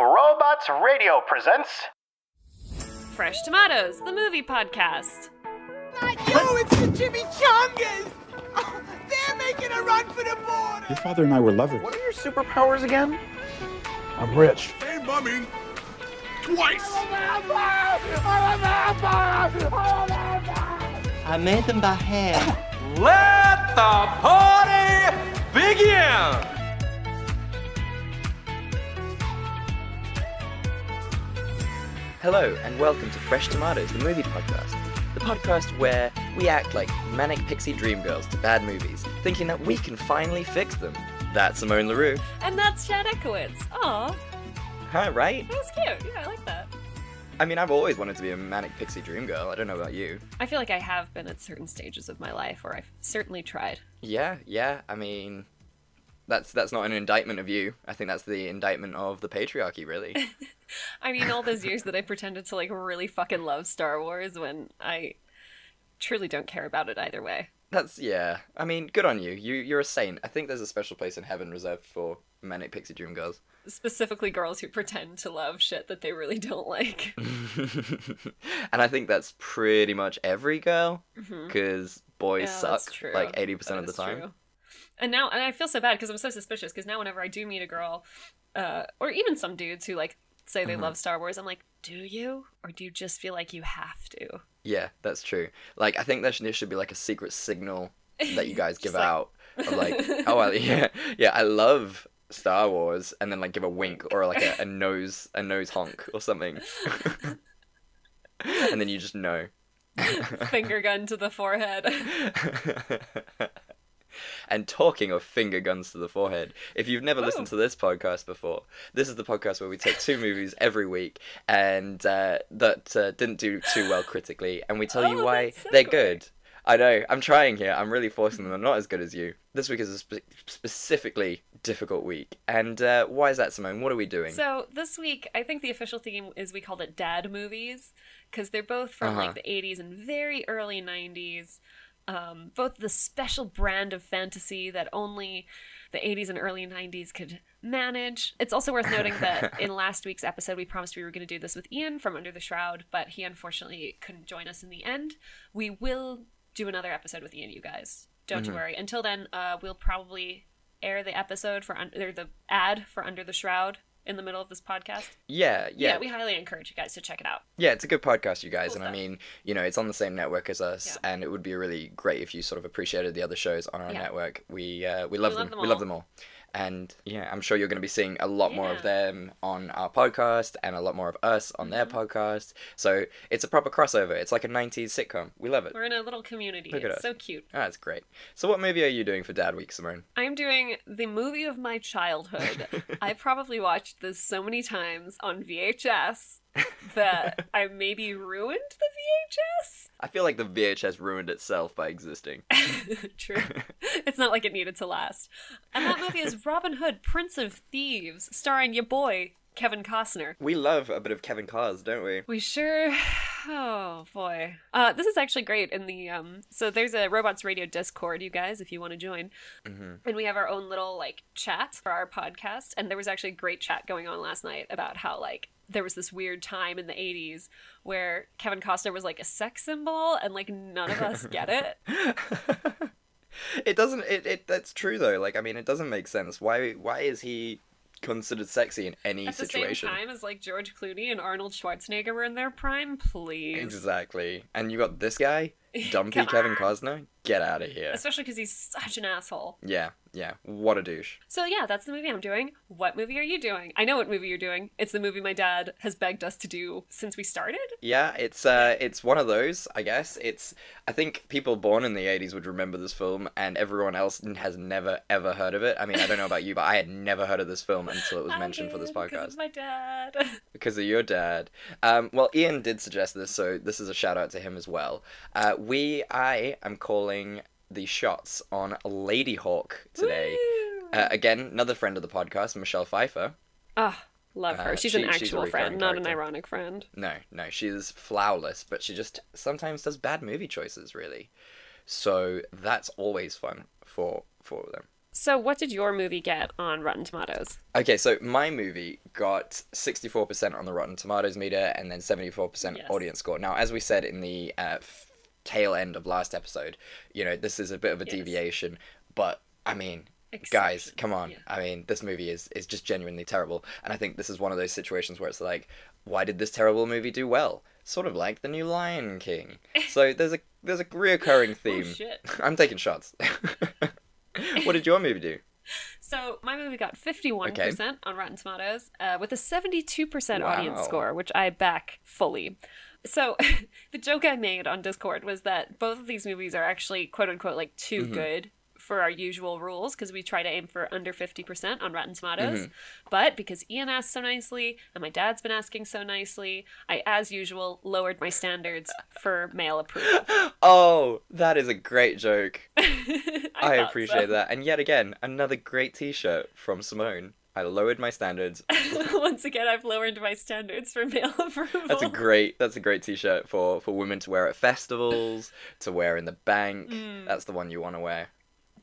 Robots Radio presents. Fresh Tomatoes, the movie podcast. Yo, it's the Chimichangas! Oh, they're making a run for the border! Your father and I were lovers. What are your superpowers again? I'm rich. Hey, mummy! Twice! I made them by hand. Let the party begin! Hello, and welcome to Fresh Tomatoes, the movie podcast. The podcast where we act like manic pixie dream girls to bad movies, thinking that we can finally fix them. That's Simone LaRue. And that's Chad Ekowitz. Aw, Huh, right? that was cute. Yeah, I like that. I mean, I've always wanted to be a manic pixie dream girl. I don't know about you. I feel like I have been at certain stages of my life where I've certainly tried. Yeah, yeah. I mean, that's that's not an indictment of you. I think that's the indictment of the patriarchy, really. I mean, all those years that I pretended to like really fucking love Star Wars when I truly don't care about it either way. That's yeah. I mean, good on you. You you're a saint. I think there's a special place in heaven reserved for manic pixie dream girls. Specifically, girls who pretend to love shit that they really don't like. and I think that's pretty much every girl, because boys Mm-hmm. Yeah, suck like eighty percent of the time. true. And now, and I feel so bad because I'm so suspicious. Because now, whenever I do meet a girl, uh, or even some dudes who like say Mm-hmm. they love Star Wars, I'm like, do you, or do you just feel like you have to? Yeah, that's true. Like I think there should, there should be like a secret signal that you guys give like- out of like, oh I, yeah, yeah, I love Star Wars, and then like give a wink or like a, a nose a nose honk or something, and then you just know. Finger gun to the forehead. And talking of finger guns to the forehead, if you've never listened Oh. to this podcast before, this is the podcast where we take two movies every week and uh, that uh, didn't do too well critically, and we tell you Oh, why so they're great. good. I know, I'm trying here. I'm really forcing them. I'm not as good as you. This week is a spe- specifically difficult week. And uh, why is that, Simone? What are we doing? so this week, I think the official theme is we called it dad movies because they're both from Uh-huh. like the 80s and very early 90s. Um, both the special brand of fantasy that only the 80s and early 90s could manage. It's also worth noting that in last week's episode, we promised we were going to do this with Ian from Under the Shroud, but he unfortunately couldn't join us in the end. We will do another episode with Ian, you guys. Don't Mm-hmm. you worry. Until then, uh, we'll probably air the episode for un- or the ad for Under the Shroud in the middle of this podcast. yeah, yeah, Yeah, we highly encourage you guys to check it out. Yeah, it's a good podcast, you guys, Cool and I mean, you know, it's on the same network as us, Yeah. and it would be really great if you sort of appreciated the other shows on our Yeah. network. We uh, we love love them. them We love them all, and yeah, I'm sure you're going to be seeing a lot more of them on our podcast, and a lot more of us on Mm-hmm. their podcast. So it's a proper crossover. It's like a '90s sitcom. We love it. We're in a little community. Look it's us. so cute. Ah, that's great. So what movie are you doing for Dad Week, Simone? I'm doing the movie of my childhood. I probably watched this so many times on VHS that I maybe ruined the VHS. I feel like the VHS ruined itself by existing. True. It's not like it needed to last. And that movie is Robin Hood, Prince of Thieves, starring your boy, Kevin Costner. We love a bit of Kevin Cars, don't we? We sure. Oh boy. Uh, this is actually great. In the um, so there's a Robots Radio Discord, you guys, if you want to join, and we have our own little like chat for our podcast. And there was actually a great chat going on last night about how like there was this weird time in the 80s where Kevin Costner was like a sex symbol, and like none of us get it. it doesn't it, it that's true though. Like i mean it doesn't make sense. Why why is he considered sexy in any At the situation? same time as like George Clooney and Arnold Schwarzenegger were in their prime, please. exactly. And you got this guy dumpy kevin Costner, get out of here. Especially because he's such an asshole. yeah yeah what a douche So yeah, that's the movie I'm doing. What movie are you doing? I know what movie you're doing. It's the movie my dad has begged us to do since we started. yeah it's uh it's one of those i guess it's i think people born in the 80s would remember this film and everyone else has never ever heard of it i mean i don't know about you but i had never heard of this film until it was mentioned for this did, podcast of my dad. because of your dad. Um, well, Ian did suggest this, so this is a shout out to him as well. Uh, we, I am calling the shots on Ladyhawke today. Uh, again, another friend of the podcast, Michelle Pfeiffer. Ah, love her. Uh, She's she- an actual recurring friend, not an ironic friend. No, no, she's flawless, but she just sometimes does bad movie choices, really. So that's always fun for for them. So, what did your movie get on Rotten Tomatoes? Okay, so my movie got 64% on the Rotten Tomatoes meter and then 74% Yes. audience score. Now, as we said in the uh, f- tail end of last episode, you know, this is a bit of a Yes. deviation, but I mean, guys, come on. yeah. I mean, this movie is, is just genuinely terrible. And I think this is one of those situations where it's like, why did this terrible movie do well? Sort of like the new Lion King. So there's a there's a reoccurring theme. Oh. I'm taking shots. what did your movie do? So, my movie got 51% on Rotten Tomatoes uh, with a 72% audience score, which I back fully. So, the joke I made on Discord was that both of these movies are actually quote unquote like too Mm-hmm. good for our usual rules because we try to aim for under 50% on Rotten Tomatoes. Mm-hmm. But because Ian asked so nicely and my dad's been asking so nicely, I, as usual, lowered my standards for male approval. Oh, that is a great joke. I, thought appreciate so. that. And yet again, another great t-shirt from Simone. I lowered my standards. Once again, I've lowered my standards for male approval. That's a great that's a great t-shirt for for women to wear at festivals, to wear in the bank. Mm. That's the one you want to wear.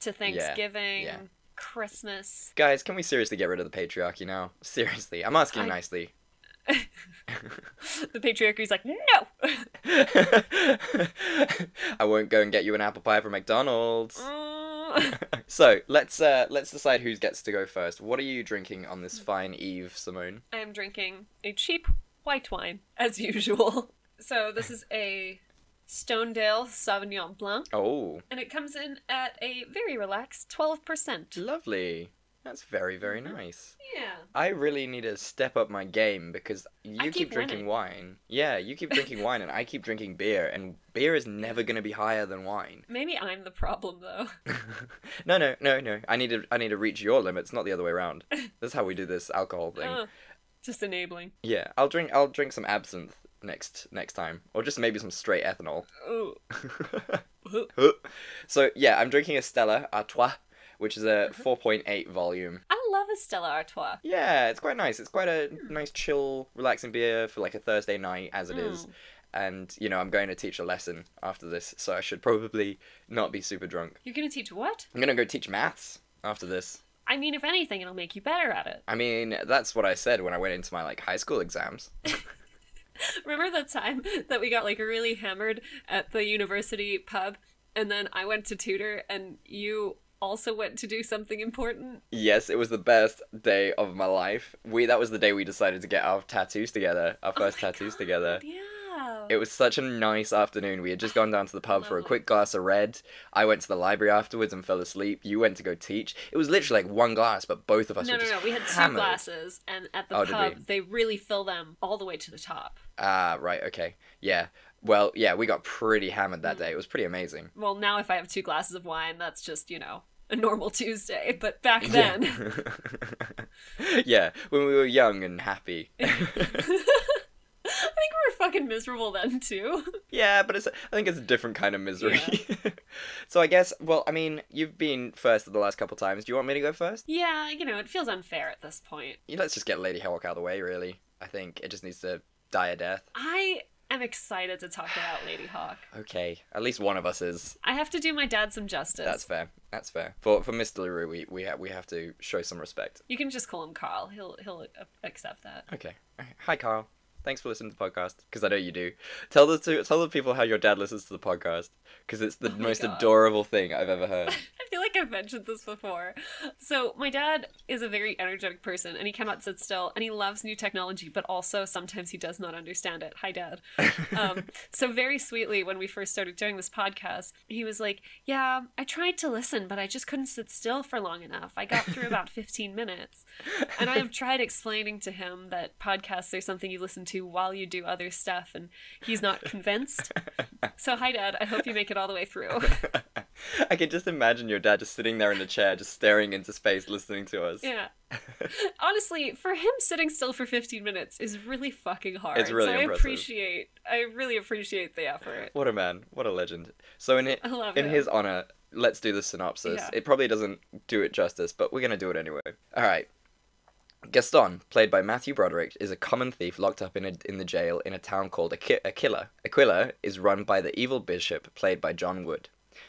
to Thanksgiving, yeah. Christmas. Guys, can we seriously get rid of the patriarchy now? Seriously, I'm asking I- nicely. The patriarchy's like, no. I won't go and get you an apple pie from McDonald's. Mm. so let's uh let's decide who gets to go first. What are you drinking on this fine eve, Simone? I am drinking a cheap white wine, as usual. So this is a Stonedale Sauvignon Blanc, Oh, and it comes in at a very relaxed 12%. lovely. That's very very nice. Yeah. I really need to step up my game because you keep, keep drinking winning. wine. Yeah, you keep drinking wine and I keep drinking beer and beer is never going to be higher than wine. Maybe I'm the problem, though. no, no, no, no. I need to I need to reach your limits, not the other way around. That's how we do this alcohol thing. Uh, just enabling. Yeah, I'll drink I'll drink some absinthe next next time or just maybe some straight ethanol. So, yeah, I'm drinking a Stella Artois, which is a mm-hmm. 4.8 volume. I love a Stella Artois. Yeah, it's quite nice. It's quite a hmm. nice, chill, relaxing beer for like a Thursday night, as it is. Hmm. And you know, I'm going to teach a lesson after this, so I should probably not be super drunk. You're gonna teach what? I'm gonna go teach maths after this. I mean, if anything, it'll make you better at it. I mean, that's what I said when I went into my like high school exams. Remember the time that we got like really hammered at the university pub, and then I went to tutor, and you also went to do something important? yes, it was the best day of my life. We that was the day we decided to get our tattoos together, our first tattoos together. Yeah. It was such a nice afternoon. We had just gone down to the pub for a quick glass of red. I went to the library afterwards and fell asleep. You went to go teach. It was literally like one glass, but both of us no, were no, just no. We had two glasses, and at the Oh, pub, they really fill them all the way to the top. Ah, right, okay. Yeah. Well, yeah, we got pretty hammered Mm. that day. It was pretty amazing. Well, now if I have two glasses of wine, that's just, you know, a normal Tuesday. But back then, yeah, when we were young and happy. I think we were fucking miserable then, too. yeah, but it's I think it's a different kind of misery. so I guess, well, I mean, you've been first the last couple times. Do you want me to go first? yeah, you know, it feels unfair at this point. Yeah, Let's just get Ladyhawke out of the way, really. I think it just needs to die a death. I am excited to talk about Ladyhawke. Okay, at least one of us is. I have to do my dad some justice. That's fair. That's fair. For for Mr. LaRue, we we have we have to show some respect. You can just call him Carl. He'll he'll accept that. Okay. Hi, Carl. Thanks for listening to the podcast because I know you do. Tell the to, tell the people how your dad listens to the podcast because it's the Oh most God. adorable thing I've ever heard. I feel like I've mentioned this before. So, my dad is a very energetic person and he cannot sit still and he loves new technology, but also sometimes he does not understand it. Hi, dad. Um, so, very sweetly, when we first started doing this podcast, he was like, Yeah, I tried to listen, but I just couldn't sit still for long enough. I got through about 15 minutes. And I have tried explaining to him that podcasts are something you listen to while you do other stuff, and he's not convinced. So, hi, dad. I hope you make it all the way through. I can just imagine your dad just sitting there in the chair, just staring into space, listening to us. Yeah. Honestly, for him sitting still for 15 minutes is really fucking hard. It's really so I impressive. appreciate I really appreciate the effort. What a man! What a legend! So in I in him. his honor, let's do the synopsis. Yeah. It probably doesn't do it justice, but we're gonna do it anyway. All right. Gaston, played by Matthew Broderick, is a common thief locked up in a, in the jail in a town called Aqu- Aquila. Aquila is run by the evil bishop, played by John Wood.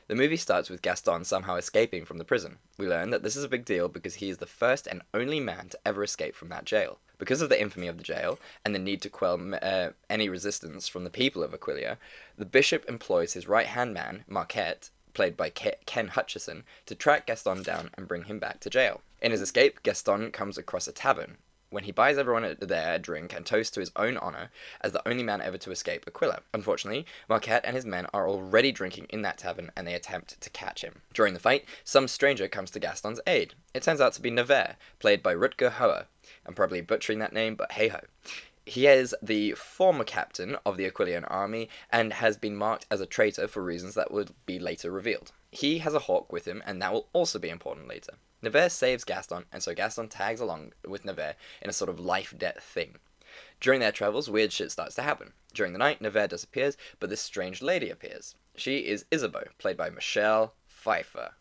The movie starts with Gaston somehow escaping from the prison. We learn that this is a big deal because he is the first and only man to ever escape from that jail. Because of the infamy of the jail and the need to quell uh, any resistance from the people of Aquilia, the bishop employs his right hand man, Marquette, played by Ke- Ken Hutchison, to track Gaston down and bring him back to jail. In his escape, Gaston comes across a tavern. When he buys everyone there a drink and toasts to his own honor as the only man ever to escape Aquila. Unfortunately, Marquette and his men are already drinking in that tavern and they attempt to catch him. During the fight, some stranger comes to Gaston's aid. It turns out to be Nevers, played by Rutger Hauer. I'm probably butchering that name, but hey ho. He is the former captain of the Aquilian army and has been marked as a traitor for reasons that would be later revealed. He has a hawk with him, and that will also be important later. Nevers saves Gaston, and so Gaston tags along with Nevers in a sort of life death thing. During their travels, weird shit starts to happen. During the night, Nevers disappears, but this strange lady appears. She is Isabeau, played by Michelle Pfeiffer.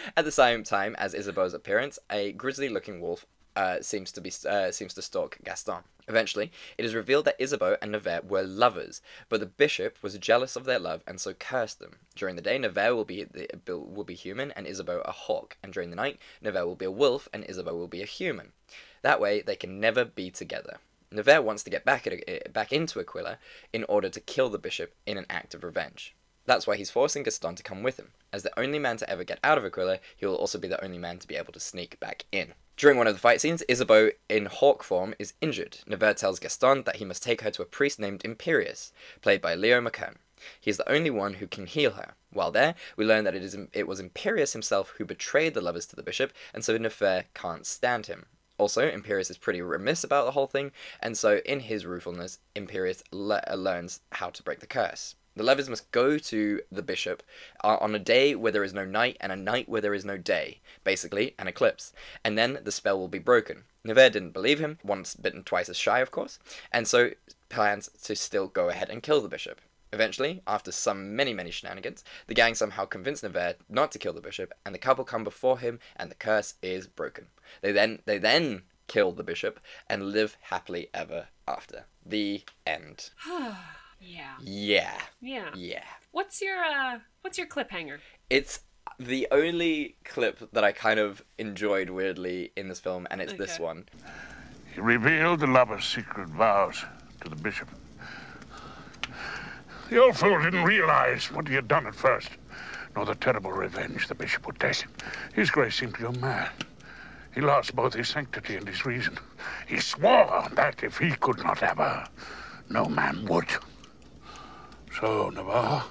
At the same time as Isabeau's appearance, a grisly-looking wolf uh, seems to be uh, seems to stalk Gaston. Eventually, it is revealed that Isabeau and Nevers were lovers, but the bishop was jealous of their love and so cursed them. During the day, Nevers will be the, will be human and Isabeau a hawk, and during the night, Nevers will be a wolf and Isabeau will be a human. That way, they can never be together. Nevers wants to get back at, back into Aquila in order to kill the bishop in an act of revenge. That's why he's forcing Gaston to come with him. As the only man to ever get out of Aquila, he will also be the only man to be able to sneak back in. During one of the fight scenes, Isabeau, in hawk form, is injured. Nevers tells Gaston that he must take her to a priest named Imperius, played by Leo McKern. He is the only one who can heal her. While there, we learn that it, is, it was Imperius himself who betrayed the lovers to the bishop, and so Nevers can't stand him. Also, Imperius is pretty remiss about the whole thing, and so in his ruefulness, Imperius le- uh, learns how to break the curse. The lovers must go to the bishop uh, on a day where there is no night and a night where there is no day, basically an eclipse, and then the spell will be broken. Nevers didn't believe him, once bitten twice as shy, of course, and so plans to still go ahead and kill the bishop. Eventually, after some many, many shenanigans, the gang somehow convince Nevers not to kill the bishop, and the couple come before him, and the curse is broken. They then, they then kill the bishop and live happily ever after. The end. Yeah. Yeah. Yeah. Yeah. What's your uh what's your cliffhanger? It's the only clip that I kind of enjoyed weirdly in this film, and it's this one. He revealed the lover's secret vows to the bishop. The old fool didn't realize what he had done at first, nor the terrible revenge the bishop would take. His grace seemed to go mad. He lost both his sanctity and his reason. He swore that if he could not have her, no man would. So Navarre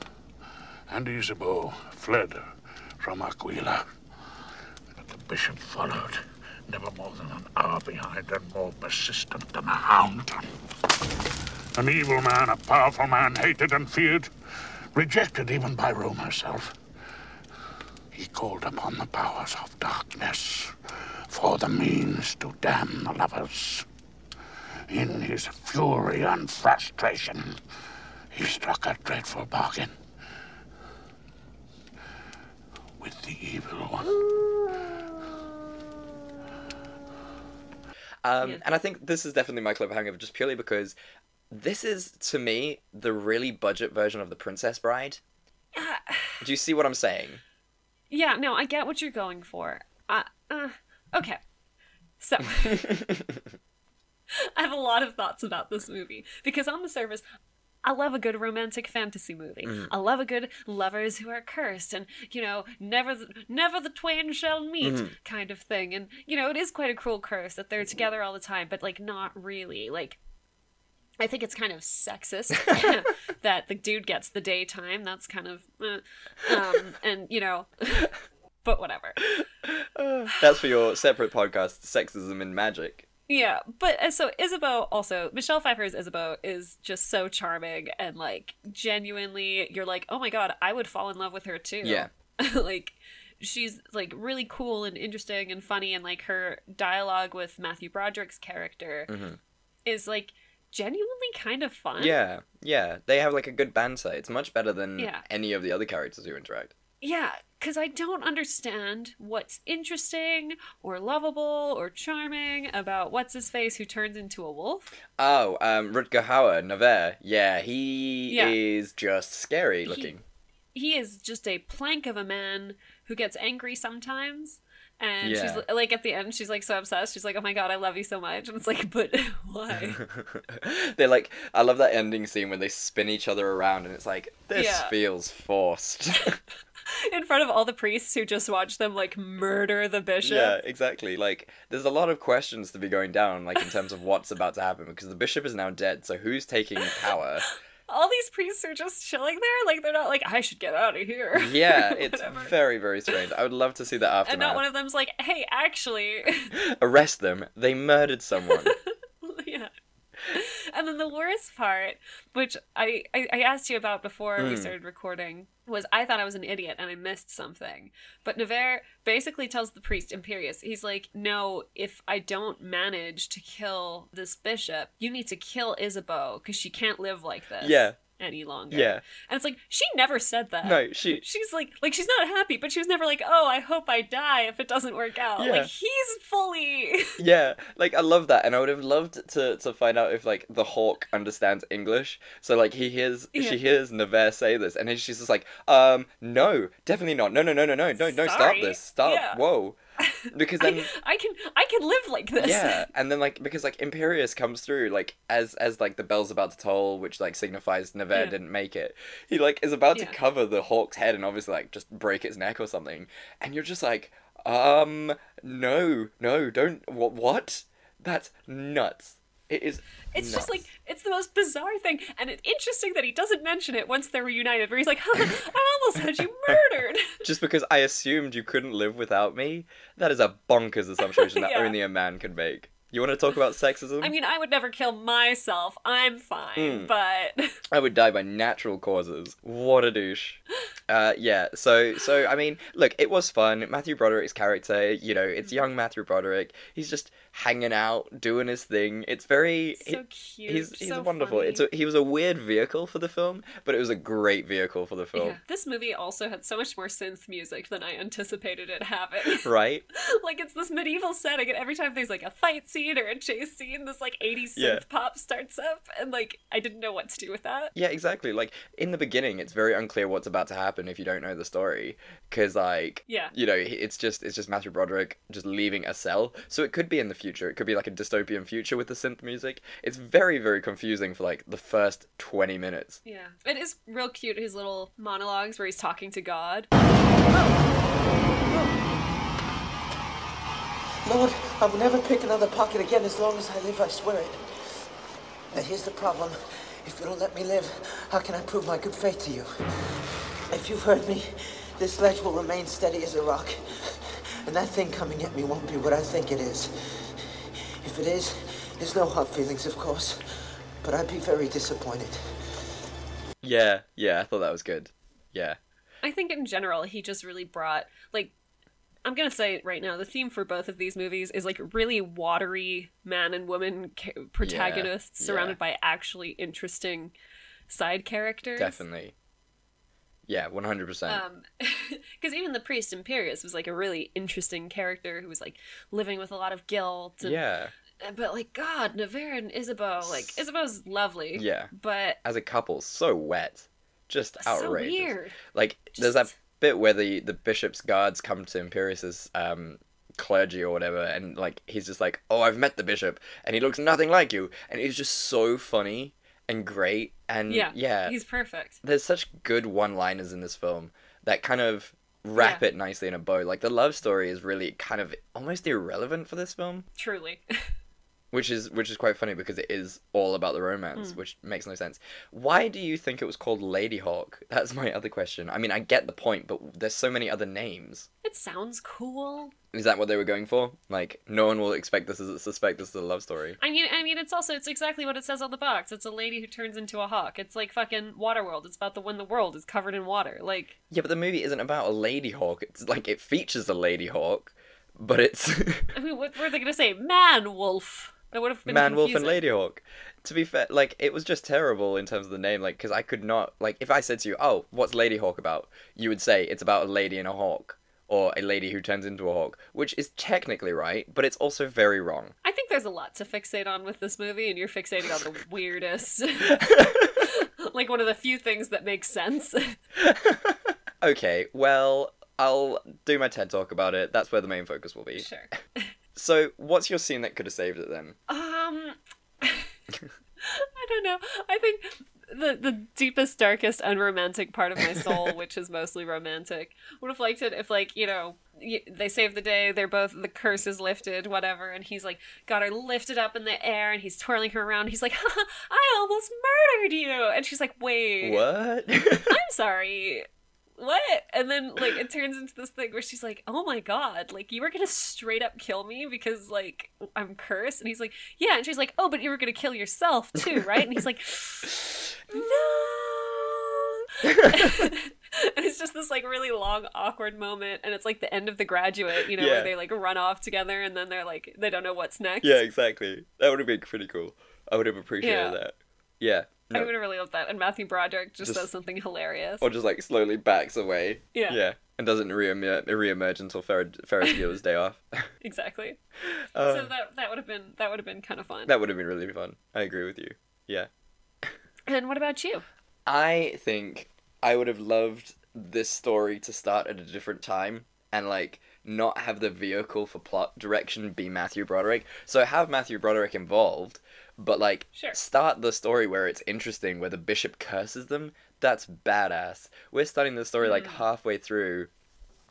and Isabeau fled from Aquila. But the bishop followed, never more than an hour behind and more persistent than a hound. An evil man, a powerful man, hated and feared, rejected even by Rome herself. He called upon the powers of darkness for the means to damn the lovers. In his fury and frustration, he struck a dreadful bargain with the evil one. Um, Yeah. And I think this is definitely my cliffhanger, just purely because this is, to me, the really budget version of The Princess Bride. Do you see what I'm saying? Yeah, no, I get what you're going for. Uh, uh okay. So I have a lot of thoughts about this movie because on the surface I love a good romantic fantasy movie. I love a good lovers who are cursed and you know never the, never the twain shall meet kind of thing. And you know it is quite a cruel curse that they're together all the time, but like not really. Like I think it's kind of sexist that the dude gets the daytime. That's kind of, uh, um, and you know, but whatever. That's for your separate podcast, Sexism in Magic. Yeah, but uh, so Isabeau also Michelle Pfeiffer's Isabeau is just so charming and like genuinely, you're like, oh my god, I would fall in love with her too. Yeah. like she's like really cool and interesting and funny and like her dialogue with Matthew Broderick's character is like genuinely kind of fun. Yeah, yeah. They have like a good banter. It's much better than Yeah. any of the other characters who interact. Yeah, because I don't understand what's interesting or lovable or charming about what's his face who turns into a wolf. Oh, um, Rutger Hauer, Navarre. Yeah, he Yeah. is just scary looking. He is just a plank of a man who gets angry sometimes. And she's like at the end, she's like so obsessed. She's like, "Oh my god, I love you so much," and it's like, "But why?" They're like, I love that ending scene when they spin each other around, and it's like, this Yeah. feels forced. In front of all the priests who just watch them like murder the bishop. yeah, exactly. Like, there's a lot of questions to be going down, like in terms of what's about to happen, because the bishop is now dead. So who's taking power? All these priests are just chilling there, like they're not like, "I should get out of here." Yeah, it's very, very strange. I would love to see that aftermath. and not one of them's like, "Hey, actually." Arrest them. They murdered someone. And then the worst part, which I, I, I asked you about before we Hmm. started recording, was I thought I was an idiot and I missed something. But Navarre basically tells the priest, Imperius, he's like, no, if I don't manage to kill this bishop, you need to kill Isabeau because she can't live like this Yeah. Any longer. Yeah. And it's like, she never said that. No, she- She's like, like she's not happy, but she was never like, oh, I hope I die if it doesn't work out. Yeah. Like, he's fully. yeah, like I love that, and I would have loved to to find out if like the hawk understands English. So like he hears, Yeah. she hears Navarre say this, and then she's just like, um, no, definitely not. No, no, no, no, no, no, no, stop this, stop, Yeah. whoa, because then. I, I can I can live like this. yeah, and then like because like Imperius comes through like as as like the bell's about to toll, which like signifies Navarre Yeah. didn't make it. He like is about Yeah. to cover the hawk's head and obviously like just break its neck or something, and you're just like, um, no, no, don't what what? That's nuts. It is. It's just like it's the most bizarre thing, and it's interesting that he doesn't mention it once they're reunited. Where he's like, "I almost had you murdered." just because I assumed you couldn't live without me. That is a bonkers assumption that only a man can make. You want to talk about sexism? I mean, I would never kill myself. I'm fine, but I would die by natural causes. What a douche. Uh, yeah. So, so I mean, look, it was fun. Matthew Broderick's character, you know, it's young Matthew Broderick. He's just hanging out, doing his thing. It's very. so he- cute. He's, he's so wonderful. funny. It's a, he was a weird vehicle for the film, but it was a great vehicle for the film, Yeah. This movie also had so much more synth music than I anticipated it having. right? like it's this medieval setting, and every time there's like a fight scene or a chase scene, this like 80s synth Yeah. pop starts up, and like I didn't know what to do with that. Yeah, exactly. Like in the beginning, it's very unclear what's about to happen if you don't know the story, because like Yeah. you know, it's just it's just Matthew Broderick just leaving a cell. So it could be in the future. It could be like a dystopian future with the synth music. It's very very confusing for like the first twenty minutes. Yeah. It is real cute, his little monologues where he's talking to God. Lord, I will never pick another pocket again as long as I live, I swear it. Now, here's the problem. If you don't let me live, how can I prove my good faith to you? If you've heard me, this ledge will remain steady as a rock. And that thing coming at me won't be what I think it is. If it is, there's no hard feelings, of course. But I'd be very disappointed. Yeah, yeah, I thought that was good. Yeah, I think in general, he just really brought like I'm gonna say it right now. The theme for both of these movies is like really watery man and woman ca- protagonists yeah. surrounded by actually interesting side characters. definitely. Yeah, one hundred percent. Um, because even the priest Imperius was like a really interesting character who was like living with a lot of guilt. And, Yeah, But like God, Navarre and Isabeau, like Isabeau's lovely. Yeah. But as a couple, so wet, just outrageous. so weird. Like there's that Just- bit where the the bishop's guards come to Imperius's um clergy or whatever and like he's just like oh i've met the bishop and he looks nothing like you and he's just so funny and great and Yeah. yeah He's perfect. there's such good one liners in this film that kind of wrap Yeah. it nicely in a bow like the love story is really kind of almost irrelevant for this film Truly. which is which is quite funny because it is all about the romance, hmm. which makes no sense. Why do you think it was called Ladyhawke? That's my other question. I mean, I get the point, but there's so many other names. it sounds cool. Is that what they were going for? Like, no one will expect this as suspect this is a love story. I mean, I mean, it's also it's exactly what it says on the box. It's a lady who turns into a hawk. It's like fucking Waterworld. It's about the when the world is covered in water. Like, Yeah, but the movie isn't about a lady hawk. It's like it features a lady hawk, but it's I mean, what were they gonna say? Man wolf. That would have been Man Wolf and Lady Hawk. To be fair, like it was just terrible in terms of the name, like because I could not like if I said to you, "Oh, what's Ladyhawke about?" You would say it's about a lady and a hawk, or a lady who turns into a hawk, which is technically right, but it's also very wrong. I think there's a lot to fixate on with this movie, and you're fixating on the weirdest. like one of the few things that makes sense. Okay, well, I'll do my TED talk about it. That's where the main focus will be. sure. So, what's your scene that could have saved it then? Um, I don't know. I think the the deepest, darkest, unromantic part of my soul, which is mostly romantic, would have liked it if, like, you know, they save the day. They're both the curse is lifted, whatever, and he's like got her lifted up in the air, and he's twirling her around. He's like, "I almost murdered you," and she's like, "Wait, What? I'm sorry." What? And then like it turns into this thing where she's like, "Oh my god, like you were going to straight up kill me because like I'm cursed." And he's like, "Yeah." And she's like, "Oh, but you were going to kill yourself too, right?" And he's like, "No." and it's just this like really long awkward moment and it's like the end of the graduate, you know, Yeah. where they like run off together and then they're like they don't know what's next. yeah, exactly. That would have been pretty cool. I would have appreciated Yeah. that. Yeah. I No. would have really loved that. And Matthew Broderick just, Just- does something hilarious. Or just like slowly backs away. Yeah. Yeah. And doesn't re-emer- re-emerge until Fer- Ferris Bueller's day off. exactly. Uh, so that that would have been that would have been kind of fun. that would have been really fun. I agree with you. Yeah. And what about you? I think I would have loved this story to start at a different time and like not have the vehicle for plot direction be Matthew Broderick. So have Matthew Broderick involved, but like Sure. start the story where it's interesting, where the bishop curses them. That's badass. We're starting the story like halfway through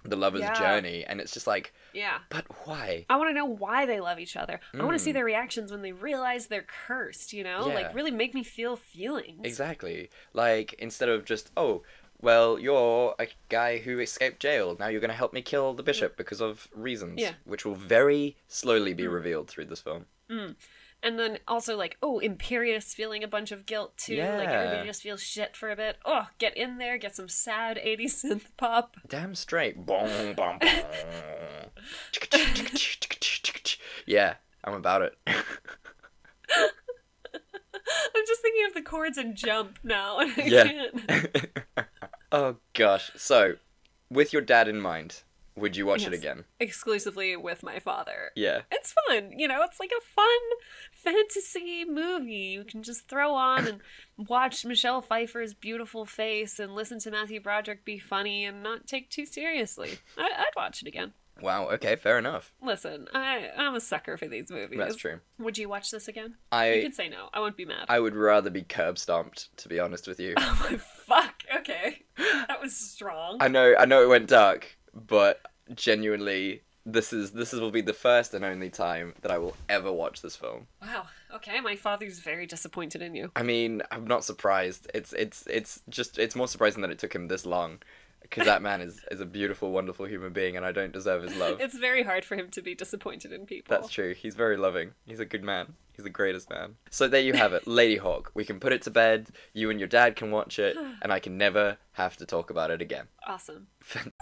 the lover's Hmm. Yeah. journey, and it's just like, Yeah. but why? I want to know why they love each other. I want to see their reactions when they realize they're cursed, you know? Mm. Yeah. Like, really make me feel feelings. Exactly. Like instead of just oh, well, you're a guy who escaped jail. Now you're going to help me kill the bishop mm. because of reasons, Yeah. which will very slowly be mm. revealed through this film. Mm. And then also, like, oh, Imperius feeling a bunch of guilt, too. Yeah. Like, everybody just feels shit for a bit. Oh, get in there, get some sad 80s synth pop. Damn straight. Boom, boom, boom. yeah, I'm about it. I'm just thinking of the chords and jump now. and I Yeah. oh gosh. So, with your dad in mind, would you watch it again? Exclusively with my father. Yeah. It's fun, you know, it's like a fun fantasy movie you can just throw on and watch Michelle Pfeiffer's beautiful face and listen to Matthew Broderick be funny and not take too seriously. I- I'd watch it again. Wow. Okay. Fair enough. Listen, I, I'm a sucker for these movies. That's true. Would you watch this again? I. you can say no. I won't be mad. I would rather be curb stomped, to be honest with you. Oh my fuck. Okay. That was strong. I know, I know it went dark, but genuinely, this is this is, will be the first and only time that I will ever watch this film. Wow. Okay, my father's very disappointed in you. I mean, I'm not surprised. It's it's it's just it's more surprising that it took him this long, because that man is is a beautiful, wonderful human being, and I don't deserve his love. It's very hard for him to be disappointed in people. That's true. He's very loving. He's a good man. He's the greatest man. So there you have it, Ladyhawke. We can put it to bed. You and your dad can watch it, and I can never have to talk about it again. Awesome.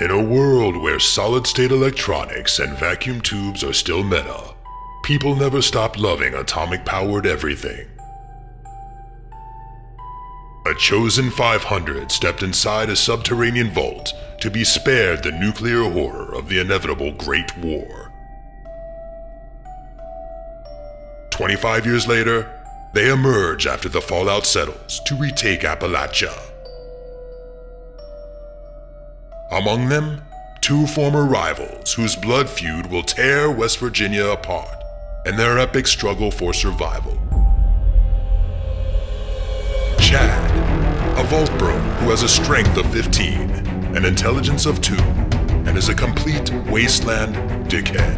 In a world where solid state electronics and vacuum tubes are still meta, people never stop loving atomic powered everything. A chosen 500 stepped inside a subterranean vault to be spared the nuclear horror of the inevitable Great War. 25 years later, they emerge after the fallout settles to retake Appalachia. Among them, two former rivals whose blood feud will tear West Virginia apart in their epic struggle for survival. Chad, a vault bro who has a strength of 15, an intelligence of 2, and is a complete wasteland dickhead.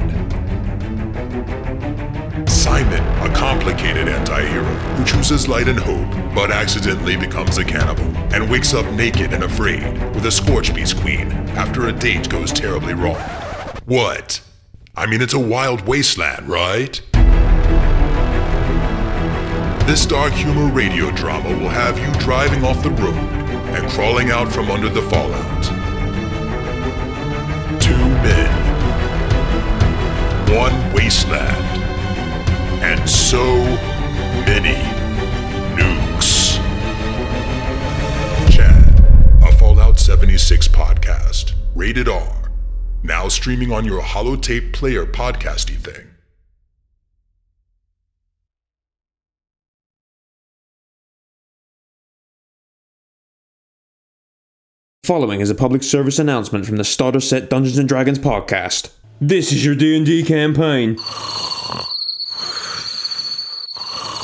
Simon, a complicated anti-hero who chooses light and hope, but accidentally becomes a cannibal and wakes up naked and afraid with a Scorch Beast Queen after a date goes terribly wrong. What? I mean, it's a wild wasteland, right? This dark humor radio drama will have you driving off the road and crawling out from under the fallout. Two men. One wasteland, and so many nukes. Chad, a Fallout 76 podcast, rated R, now streaming on your holotape player podcasty thing. Following is a public service announcement from the Starter Set Dungeons and Dragons podcast. This is your D&D campaign.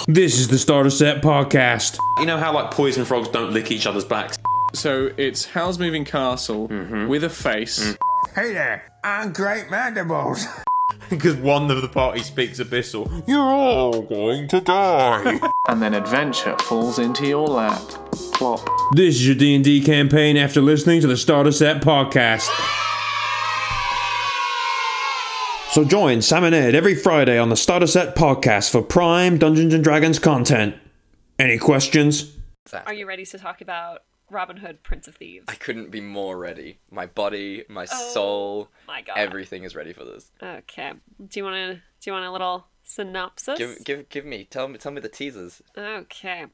This is the Starter Set podcast. You know how like poison frogs don't lick each other's backs? So it's Howl's Moving Castle mm-hmm. with a face. Mm. Hey there, I'm Great Mandibles. Because one of the party speaks abyssal. You're all going to die. and then adventure falls into your lap. Plop. This is your D&D campaign after listening to the Starter Set podcast. So join Sam and Ed every Friday on the Starter Set podcast for prime Dungeons and Dragons content. Any questions? Are you ready to talk about Robin Hood, Prince of Thieves? I couldn't be more ready. My body, my Oh, soul, my God. everything is ready for this. Okay. Do you want to? Do you want a little synopsis? Give, give, give me. Tell me, tell me the teasers. Okay.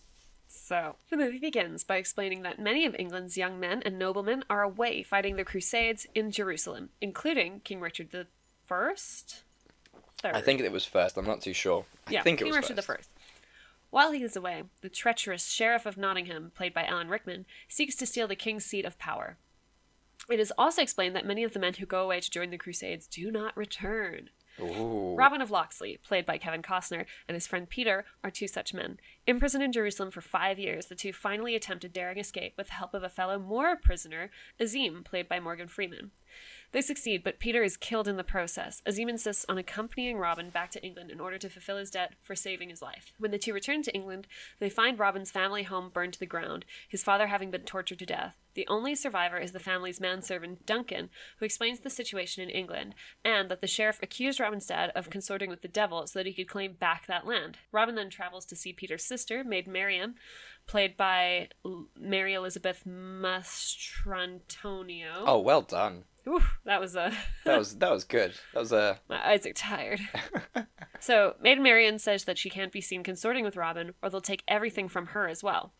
So, the movie begins by explaining that many of England's young men and noblemen are away fighting the Crusades in Jerusalem, including King Richard the First. I think it was first. I'm not too sure. I yeah, think it King was Richard first. the First. While he is away, the treacherous Sheriff of Nottingham, played by Alan Rickman, seeks to steal the king's seat of power. It is also explained that many of the men who go away to join the Crusades do not return. Ooh. Robin of Locksley, played by Kevin Costner, and his friend Peter are two such men. Imprisoned in Jerusalem for five years, the two finally attempt a daring escape with the help of a fellow Moor prisoner, Azim, played by Morgan Freeman. They succeed, but Peter is killed in the process. Azim insists on accompanying Robin back to England in order to fulfill his debt for saving his life. When the two return to England, they find Robin's family home burned to the ground, his father having been tortured to death. The only survivor is the family's manservant, Duncan, who explains the situation in England, and that the sheriff accused Robin's dad of consorting with the devil so that he could claim back that land. Robin then travels to see Peter's sister, Maid Marian, played by Mary Elizabeth Mastrantonio. Oh, well done. Ooh, that was a. That was that was good. That was a. My eyes are tired. so, Maid Marian says that she can't be seen consorting with Robin, or they'll take everything from her as well.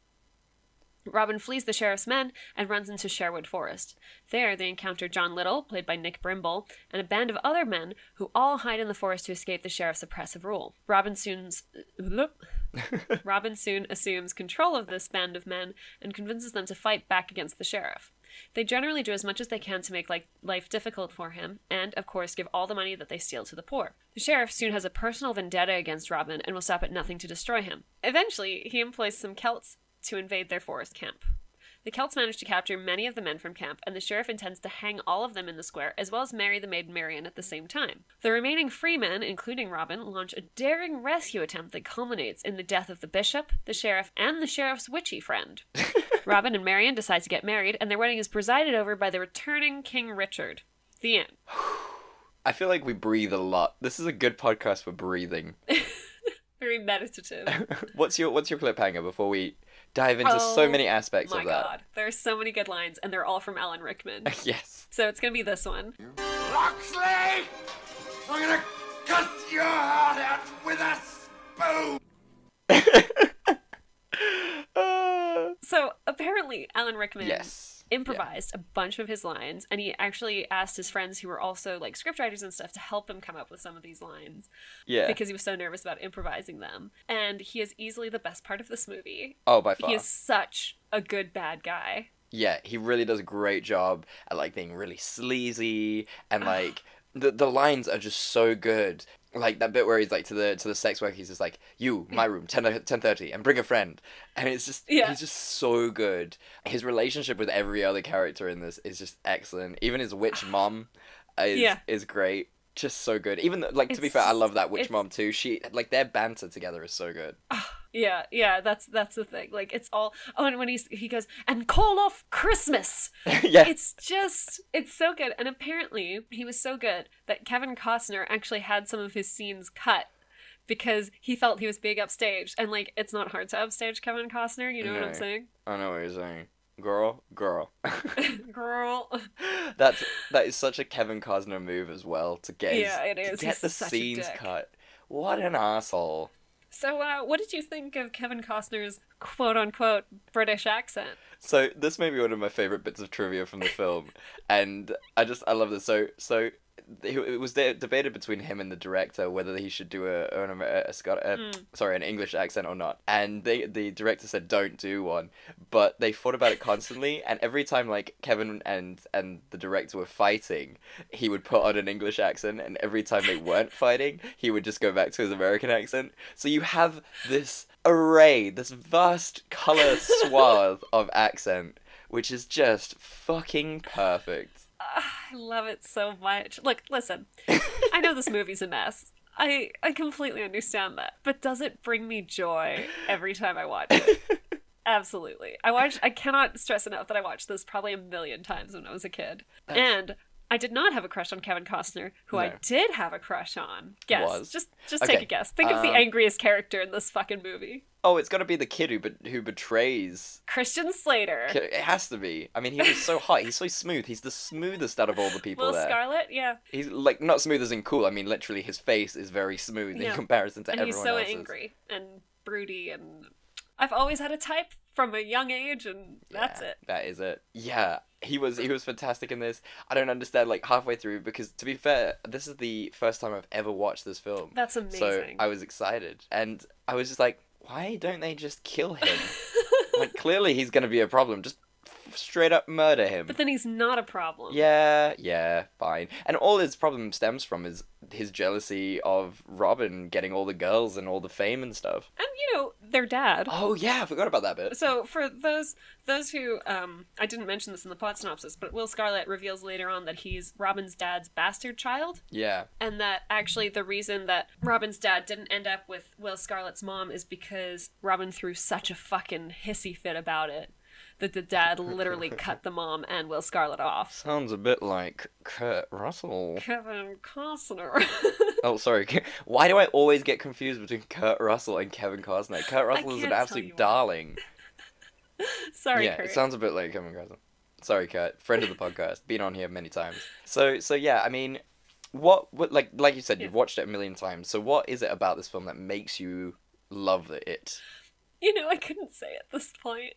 Robin flees the sheriff's men and runs into Sherwood Forest. There, they encounter John Little, played by Nick Brimble, and a band of other men who all hide in the forest to escape the sheriff's oppressive rule. Robin soon's. Robin soon assumes control of this band of men and convinces them to fight back against the sheriff. They generally do as much as they can to make like, life difficult for him, and, of course, give all the money that they steal to the poor. The sheriff soon has a personal vendetta against Robin and will stop at nothing to destroy him. Eventually, he employs some Celts to invade their forest camp. The Celts manage to capture many of the men from camp, and the sheriff intends to hang all of them in the square, as well as marry the maid Marian at the same time. The remaining free men, including Robin, launch a daring rescue attempt that culminates in the death of the bishop, the sheriff, and the sheriff's witchy friend. Robin and Marian decide to get married, and their wedding is presided over by the returning King Richard. The end. I feel like we breathe a lot. This is a good podcast for breathing. Very meditative. what's your What's your cliffhanger before we dive into so Oh many aspects of that? god, there are so many good lines, and they're all from Alan Rickman. yes. So it's gonna be this one. Locksley! I'm gonna cut your heart out with a spoon! So apparently, Alan Rickman Yes. Improvised a bunch of his lines, and he actually asked his friends who were also like scriptwriters and stuff to help him come up with some of these lines. Yeah. Because he was so nervous about improvising them. And he is easily the best part of this movie. Oh, by far. He is such a good bad guy. Yeah, he really does a great job at like being really sleazy and like the the lines are just so good. Like that bit where he's like to the to the sex worker, he's just like, "You, my mm. room, 10, uh, 10.30, and bring a friend," and it's just Yeah. he's just so good. His relationship with every other character in this is just excellent. Even his witch mom is Yeah. is great. Just so good. Even though, like to be fair, I love that witch mom too. She like their banter together is so good. Ah, yeah, yeah, that's that's the thing. Like it's all oh and when he he goes, and call off Christmas. Yeah. It's just it's so good. And apparently he was so good that Kevin Costner actually had some of his scenes cut because he felt he was being upstaged. And like it's not hard to upstage Kevin Costner, you know what I'm saying? I know what you're saying. Girl, girl. Girl. That's that is such a Kevin Costner move as well to get his- Yeah, it to get He's the scenes cut. What an asshole. So, uh, what did you think of Kevin Costner's quote unquote British accent? So this may be one of my favorite bits of trivia from the film, and I just I love this. So so it was de- debated between him and the director whether he should do a a, Scot- a Mm. sorry an English accent or not, and they the director said don't do one, but they thought about it constantly, and every time like Kevin and and the director were fighting, he would put on an English accent, and every time they weren't fighting, he would just go back to his American accent. So you have this array, this vast color swath of accent, which is just fucking perfect. I love it so much. Look, listen, I know this movie's a mess. I I completely understand that, but does it bring me joy every time I watch it? Absolutely. I watch. I cannot stress enough that I watched this probably a million times when I was a kid, and I did not have a crush on Kevin Costner, who I did have a crush on. Guess. Was? Just just Okay, take a guess. Think of the um, angriest character in this fucking movie. Oh, it's got to be the kid who be- who betrays. Christian Slater. It has to be. I mean, he was so hot. He's so smooth. He's the smoothest out of all the people Will there. Scarlet, yeah. He's like not smooth as in cool. I mean, literally, his face is very smooth Yeah. in comparison to everyone else. and everyone he's so else's. angry and broody and I've always had a type from a young age and that's it. That is it. Yeah, he was he was fantastic in this. I don't understand like halfway through because to be fair, this is the first time I've ever watched this film. That's amazing. So. I was excited and I was just like, why don't they just kill him? like clearly he's gonna be a problem. Just straight up murder him. But then he's not a problem. Yeah, yeah, fine. And all his problem stems from is his jealousy of Robin getting all the girls and all the fame and stuff. And you know, their dad. Oh yeah, I forgot about that bit. So for those those who um I didn't mention this in the plot synopsis, but Will Scarlet reveals later on that he's Robin's dad's bastard child. Yeah. And that actually the reason that Robin's dad didn't end up with Will Scarlet's mom is because Robin threw such a fucking hissy fit about it that the dad literally cut the mom and Will Scarlet off. Sounds a bit like Kurt Russell. Kevin Costner. Oh, sorry. Why do I always get confused between Kurt Russell and Kevin Costner? Kurt Russell is an absolute darling. Sorry, yeah, Kurt. it sounds a bit like Kevin Costner. Sorry, Kurt. Friend of the podcast, been on here many times. So, so yeah, I mean, what, what, like, like you said, you've watched it a million times. So, what is it about this film that makes you love it? You know, I couldn't say at this point.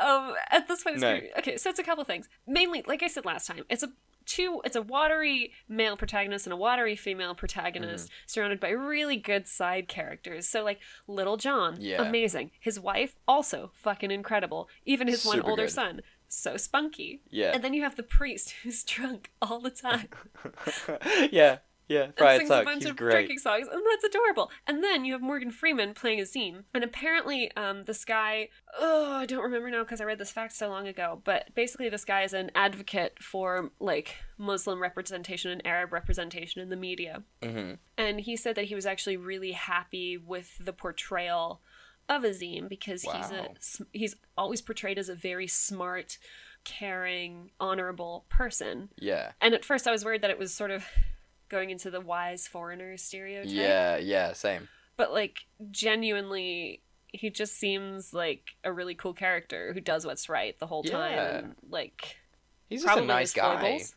Um, at this point, it's No. pretty- okay. So it's a couple things. Mainly, like I said last time, it's a two. It's a watery male protagonist and a watery female protagonist, Mm-hmm. surrounded by really good side characters. So like Little John, Yeah. amazing. His wife, also fucking incredible. Even his one older good. son, so spunky. Yeah. And then you have the priest who's drunk all the time. yeah, yeah. and Brian sings a bunch he's of great. drinking songs, and that's adorable. And then you have Morgan Freeman playing Azeem, and apparently, um, this guy, oh, I don't remember now because I read this fact so long ago, but basically, this guy is an advocate for like Muslim representation and Arab representation in the media, Mm-hmm. and he said that he was actually really happy with the portrayal of Azeem because he's a he's always portrayed as a very smart, caring, honorable person. Yeah. And at first, I was worried that it was sort of going into the wise foreigner stereotype. Yeah, yeah, same. But like, genuinely, he just seems like a really cool character who does what's right the whole time. Yeah. And, like, He's just a nice guy. foibles.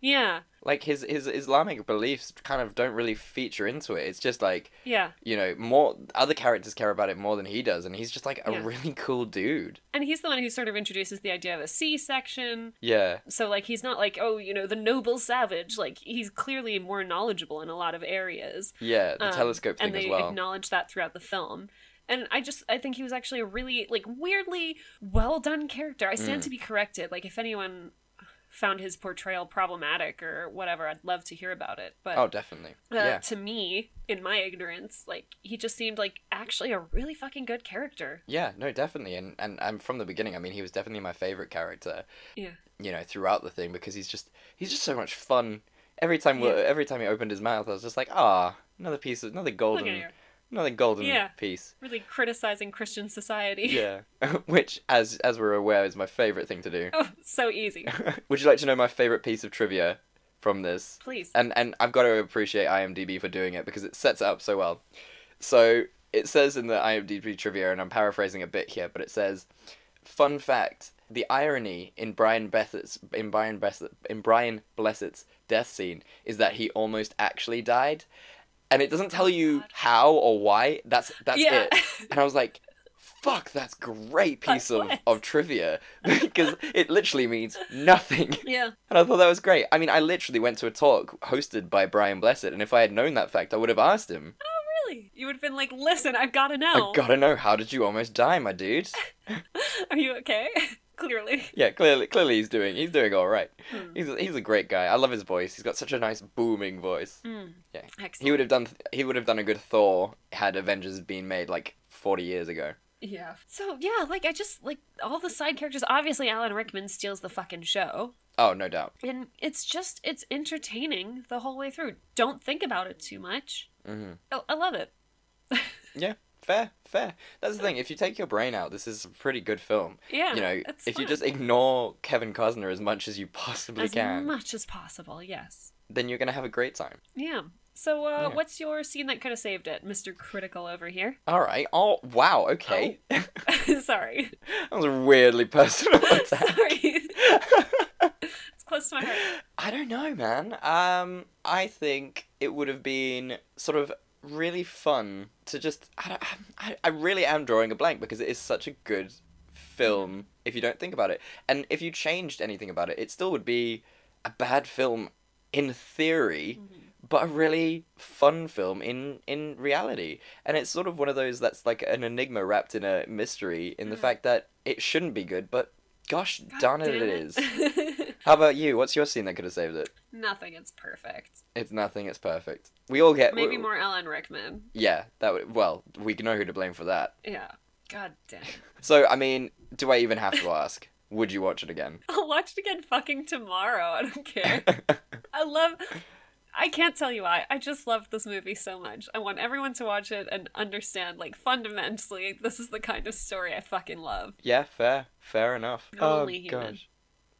Yeah, Like his his Islamic beliefs kind of don't really feature into it. It's just like yeah. you know, more other characters care about it more than he does, and he's just like a Yeah. really cool dude. And he's the one who sort of introduces the idea of a C-section. Yeah, So like he's not like oh you know the noble savage like he's clearly more knowledgeable in a lot of areas. yeah, the Um, telescope thing and they as well. acknowledge that throughout the film. And I just I think he was actually a really like weirdly well done character. I stand Mm. to be corrected. Like if anyone found his portrayal problematic or whatever, I'd love to hear about it. But oh, definitely. uh, yeah, to me, in my ignorance, like he just seemed like actually a really fucking good character. yeah, no, definitely. And, and and from the beginning, I mean, he was definitely my favorite character. Yeah. You know, throughout the thing because he's just he's just so much fun. Every time Yeah. every time he opened his mouth, I was just like, ah, another piece of another golden. Another golden Yeah. piece. Really criticizing Christian society. Yeah, which, as as we're aware, is my favorite thing to do. oh, so easy. Would you like to know my favorite piece of trivia from this? Please. And and I've got to appreciate IMDb for doing it because it sets it up so well. So it says in the IMDb trivia, and I'm paraphrasing a bit here, but it says, fun fact: the irony in Brian Bessett's in Brian Blessed in Brian Blessed's death scene is that he almost actually died, and it doesn't tell you how or why. That's that's Yeah. it. And I was like. Fuck, that's great piece of, of trivia because it literally means nothing. Yeah. And I thought that was great. I mean, I literally went to a talk hosted by Brian Blessed, and if I had known that fact, I would have asked him. Oh, really? You would have been like, listen, I've got to know. I gotta know, how did you almost die, my dude? Are you okay? Clearly. Yeah, clearly, clearly he's doing, he's doing all right. Hmm. He's, a, he's a great guy. I love his voice. He's got such a nice booming voice. Mm. Yeah, Excellent. he would have done, he would have done a good Thor had Avengers been made like forty years ago. Yeah. So yeah, like I just like all the side characters. Obviously, Alan Rickman steals the fucking show, Oh, no doubt. and it's just it's entertaining the whole way through. Don't think about it too much. hmm I, I love it. Yeah, fair, fair. That's the thing. If you take your brain out, this is a pretty good film. Yeah, You know, if you just ignore Kevin Costner as much as you possibly as can, as much as possible. Yes. then you're gonna have a great time. Yeah. So, uh, Yeah. what's your scene that could have saved it, Mister Critical over here? All right. Oh, wow. Okay. Sorry. that was a weirdly personal attack. Sorry. it's close to my heart. I don't know, man. Um, I think it would have been sort of really fun to just. I, don't, I, I really am drawing a blank because it is such a good film if you don't think about it. And if you changed anything about it, it still would be a bad film in theory, mm-hmm. but a really fun film in in reality. And it's sort of one of those that's like an enigma wrapped in a mystery in the mm. fact that it shouldn't be good, but gosh darn it, it it. is. How about you? What's your scene that could have saved it? Nothing. It's perfect. It's nothing. It's perfect. We all get Maybe we- more Alan Rickman. Yeah, that would. Well, we know who to blame for that. Yeah. God damn. So, I mean, do I even have to ask? Would you watch it again? I'll watch it again fucking tomorrow. I don't care. I love. I can't tell you why. I just love this movie so much. I want everyone to watch it and understand, like, fundamentally, this is the kind of story I fucking love. Yeah, fair, fair enough. Only oh human. gosh,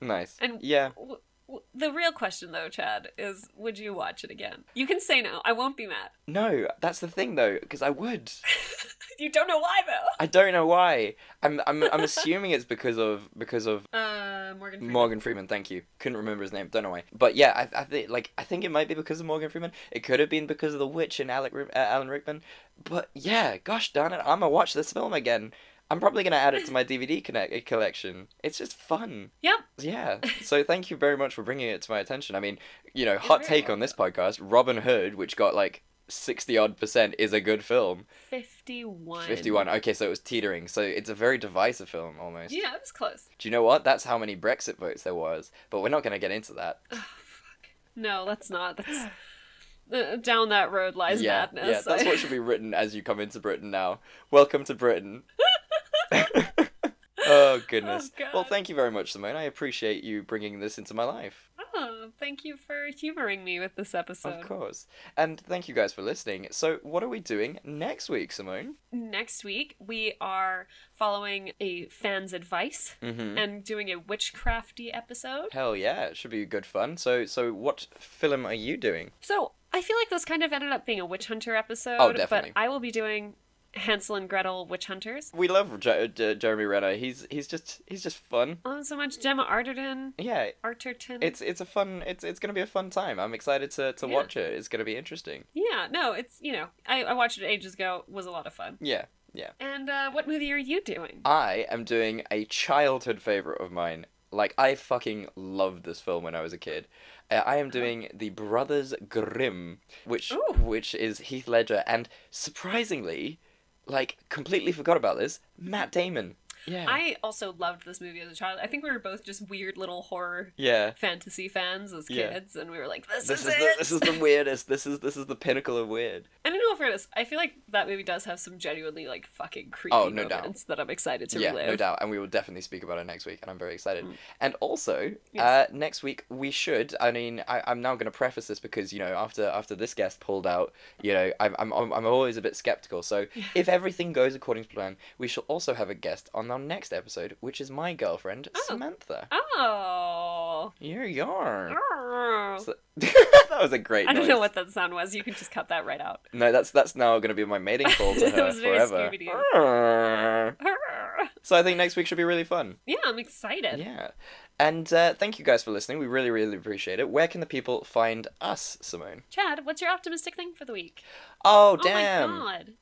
nice. And yeah, w- w- the real question, though, Chad, is would you watch it again? You can say no. I won't be mad. no, that's the thing though, because I would. You don't know why, though. I don't know why. I'm, I'm, I'm assuming it's because of because of Uh, Morgan Freeman. Morgan Freeman. Thank you. Couldn't remember his name. Don't know why. But yeah, I, I think like I think it might be because of Morgan Freeman. It could have been because of The Witch and Alec, uh, Alan Rickman. But yeah, gosh darn it, I'm gonna watch this film again. I'm probably gonna add it to my DVD connect- collection. It's just fun. Yep. Yeah. So thank you very much for bringing it to my attention. I mean, you know, hot take on this podcast: Robin Hood, which got like sixty odd percent, is a good film. 51. Fifty-one. Okay, so it was teetering. So it's a very divisive film almost. Yeah, it was close. Do you know what? That's how many Brexit votes there was. But we're not going to get into that. No, that's not. That's. Uh, down that road lies yeah, madness. yeah, that's what should be written as you come into Britain now. Welcome to Britain. oh goodness. Oh, well, thank you very much, Simone. I appreciate you bringing this into my life. Oh, thank you for humoring me with this episode. Of course. And thank you guys for listening. So, what are we doing next week, Simone? Next week, we are following a fan's advice Mhm. and doing a witchcrafty episode. Hell yeah, it should be good fun. So, so what film are you doing? So, I feel like this kind of ended up being a witch hunter episode. Oh, definitely. But I will be doing Hansel and Gretel witch hunters. We love J- J- Jeremy Renner. He's he's just he's just fun. Love so much Gemma Arterton. Yeah, Arterton. it's it's a fun it's it's gonna be a fun time. I'm excited to to Yeah. watch it. It's gonna be interesting. Yeah, no, it's, you know, I, I watched it ages ago. It was a lot of fun. Yeah, yeah. And uh, what movie are you doing? I am doing a childhood favorite of mine. Like I fucking loved this film when I was a kid. Uh, I am doing The Brothers Grimm, which which is Heath Ledger and surprisingly, like completely forgot about this, Matt Damon. Yeah. I also loved this movie as a child. I think we were both just weird little horror Yeah. fantasy fans as Yeah. kids, and we were like, "This, This is, is it." the this is the weirdest. This is this is the pinnacle of weird. And in all fairness, I feel like that movie does have some genuinely like fucking creepy Oh, no doubt. moments that I'm excited to yeah, relive. no doubt, and we will definitely speak about it next week, and I'm very excited. And also, Yes. uh, next week we should. I mean, I, I'm now going to preface this because you know, after after this guest pulled out, you know, I'm I'm I'm I'm always a bit skeptical. So if everything goes according to plan, we shall also have a guest on our next episode, which is my girlfriend Samantha. Oh. You're. Oh. So- that was a great. I don't know what that sound was. You can just cut that right out. No, that's that's now going to be my mating call to her forever. So I think next week should be really fun. Yeah, I'm excited. Yeah. And uh, thank you guys for listening. We really, really appreciate it. Where can the people find us, Simone? Chad, what's your optimistic thing for the week? Oh, Oh damn. my god.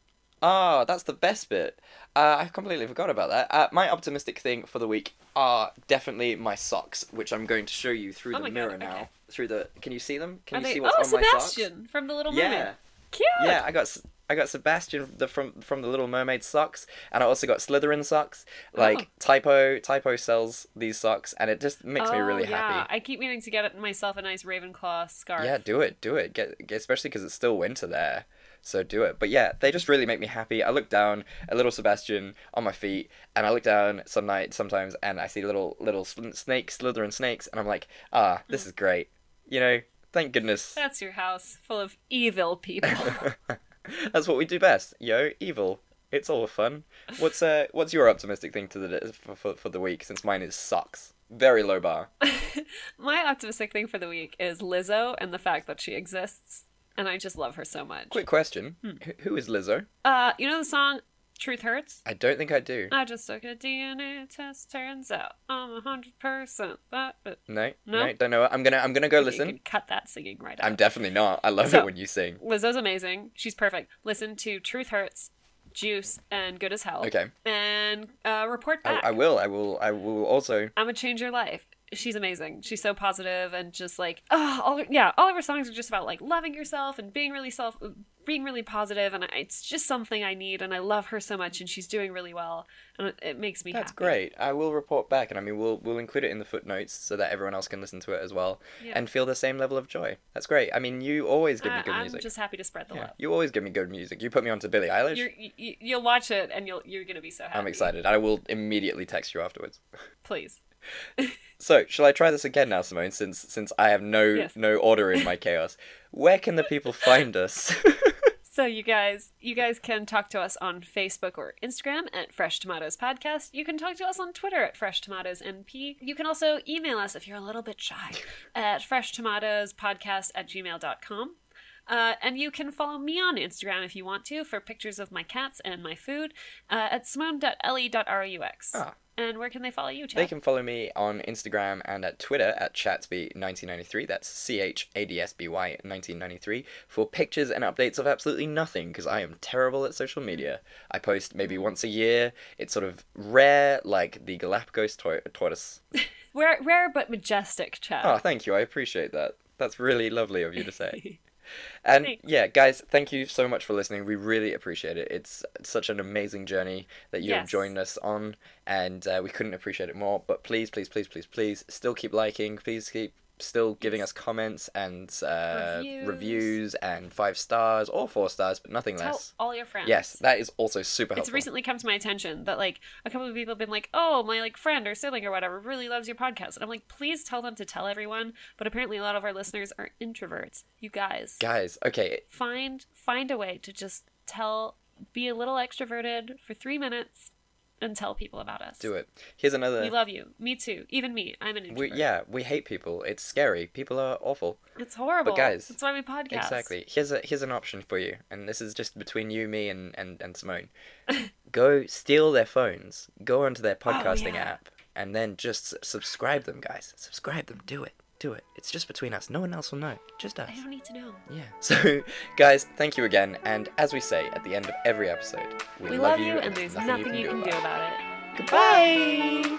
Oh, that's the best bit. Uh, I completely forgot about that. Uh, my optimistic thing for the week are definitely my socks, which I'm going to show you through Oh the my God, mirror okay. now. Through the, can you see them? Can Are you they- see what's oh, on my socks? Sebastian from the Little Mermaid. Yeah. Cute. Yeah, I got I got Sebastian the, from from the Little Mermaid socks, and I also got Slytherin socks. Like Oh. Typo Typo sells these socks, and it just makes me Oh, really yeah. happy. I keep meaning to get myself a nice Ravenclaw scarf. Yeah, do it, do it. Get, get especially because it's still winter there, so do it. But yeah, they just really make me happy. I look down a little Sebastian on my feet, and I look down some night sometimes, and I see little little snakes, Slytherin snakes, and I'm like, ah, this is great. You know, thank goodness. That's your house full of evil people. That's what we do best. Yo, evil. It's all fun. What's uh, what's your optimistic thing to the for, for, for the week? Since mine is sucks, Very low bar. My optimistic thing for the week is Lizzo and the fact that she exists, and I just love her so much. Quick question: Hmm. Wh- Who is Lizzo? Uh, you know the song "Truth Hurts"? I don't think I do. I just took a DNA test. Turns out I'm a hundred percent that. But No, No? no, don't know. it. I'm gonna I'm gonna go You listen. can cut that singing right out. I'm definitely not. I love So- it when you sing. Lizzo's amazing. She's perfect. Listen to "Truth Hurts," "Juice," and "Good as Hell." Okay. And uh, report I, back. I will. I will. I will also. I'm gonna change your life. She's amazing. She's so positive and just like, oh, all yeah, all of her songs are just about like loving yourself and being really self, being really positive, and it's just something I need. And I love her so much, and she's doing really well, and it, makes me That's happy. great. I will report back, and I mean, we'll we'll include it in the footnotes so that everyone else can listen to it as well Yeah. and feel the same level of joy. That's great. I mean, you always give me I, good I'm music. just happy to spread the Yeah, love. you always give me good music. You put me onto Billie Eilish. You're, you, you'll watch it, and you'll you're gonna be so happy. I'm excited. I will immediately text you afterwards. Please. So, shall I try this again now, Simone? Since since I have no Yes. no order in my chaos, where can the people find us? So you guys, you guys can talk to us on Facebook or Instagram at Fresh Tomatoes Podcast. You can talk to us on Twitter at Fresh Tomatoes NP. You can also email us if you're a little bit shy at Fresh Tomatoes Podcast at gmail.com. Uh, and you can follow me on Instagram if you want to for pictures of my cats and my food uh, at simone.le.rux. Ah. And where can they follow you, Chad? They can follow me on Instagram and at Twitter at chadsby1993. That's C H A D S B Y 1993 for pictures and updates of absolutely nothing because I am terrible at social media. Mm. I post maybe mm. once a year. It's sort of rare, like the Galapagos tor- tortoise. Rare, rare but majestic, Chad. Oh, thank you. I appreciate that. That's really lovely of you to say. And yeah, guys, thank you so much for listening. We really appreciate it. It's such an amazing journey that you have joined us on, and uh, we couldn't appreciate it more. But please, please, please, please, please, still keep liking. Please keep still giving us comments and uh, Reviews. reviews and five stars or four stars, but nothing Tell less. all your friends. Yes, that is also super helpful. It's recently come to my attention that like a couple of people have been like, "Oh, my like friend or sibling or whatever really loves your podcast," and I'm like, "Please tell them to tell everyone." But apparently, a lot of our listeners are introverts. You guys, Guys, okay, find find a way to just tell, be a little extroverted for three minutes, and tell people about us. do it. Here's another. We love you. Me too. Even me. I'm an introvert. we, yeah, we hate people. It's scary. People are awful. It's horrible. But guys, that's why we podcast. Exactly. Here's a here's an option for you, and this is just between you, me, and and, and Simone. Go steal their phones. Go onto their oh, podcasting Oh, yeah. app, and then just subscribe them, guys. Subscribe them. Do it. Do it. It's just between us. No one else will know. Just us. I don't need to know. Yeah. So, guys, thank you again. And as we say at the end of every episode, we, We, love, you, and there's nothing, you can do about it. Goodbye.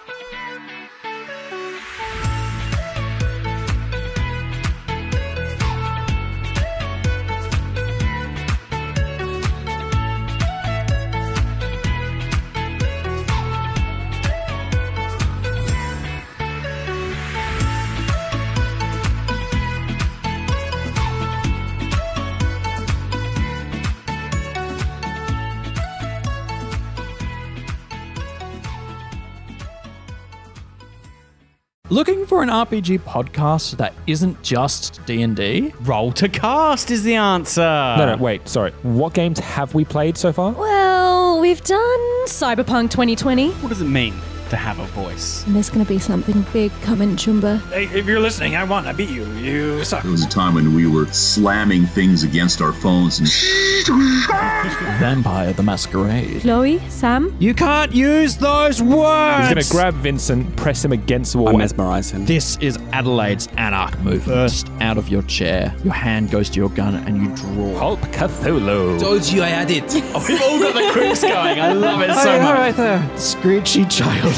Looking for an RPG podcast that isn't just D&D? Role to cast is the answer. No, no, wait, sorry. What games have we played so far? Well, we've done Cyberpunk 2020. What does it mean? To have a voice. And there's gonna be something big coming, Chumba. Hey, if you're listening, I won. I beat you. You suck. There was a time when we were slamming things against our phones and. Vampire the Masquerade. Chloe, Sam, You can't use those words! He's gonna grab Vincent, press him against the wall. I mesmerize him. This is Adelaide's Anarch move. First out of your chair. Your hand goes to your gun and you draw. Hulk Cthulhu. Told you I had it. Oh, we've all got the quips going. I love it so Hey, much. right there. Screechy child.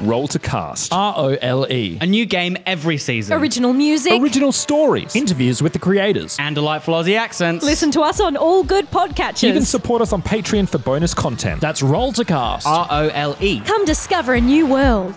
Roll to cast. R O L E. A new game every season. Original music. Original stories. Interviews with the creators. and delightful Aussie accents. Listen to us on all good podcatchers. You can support us on Patreon for bonus content. That's Role to Cast. R O L E. Come discover a new world.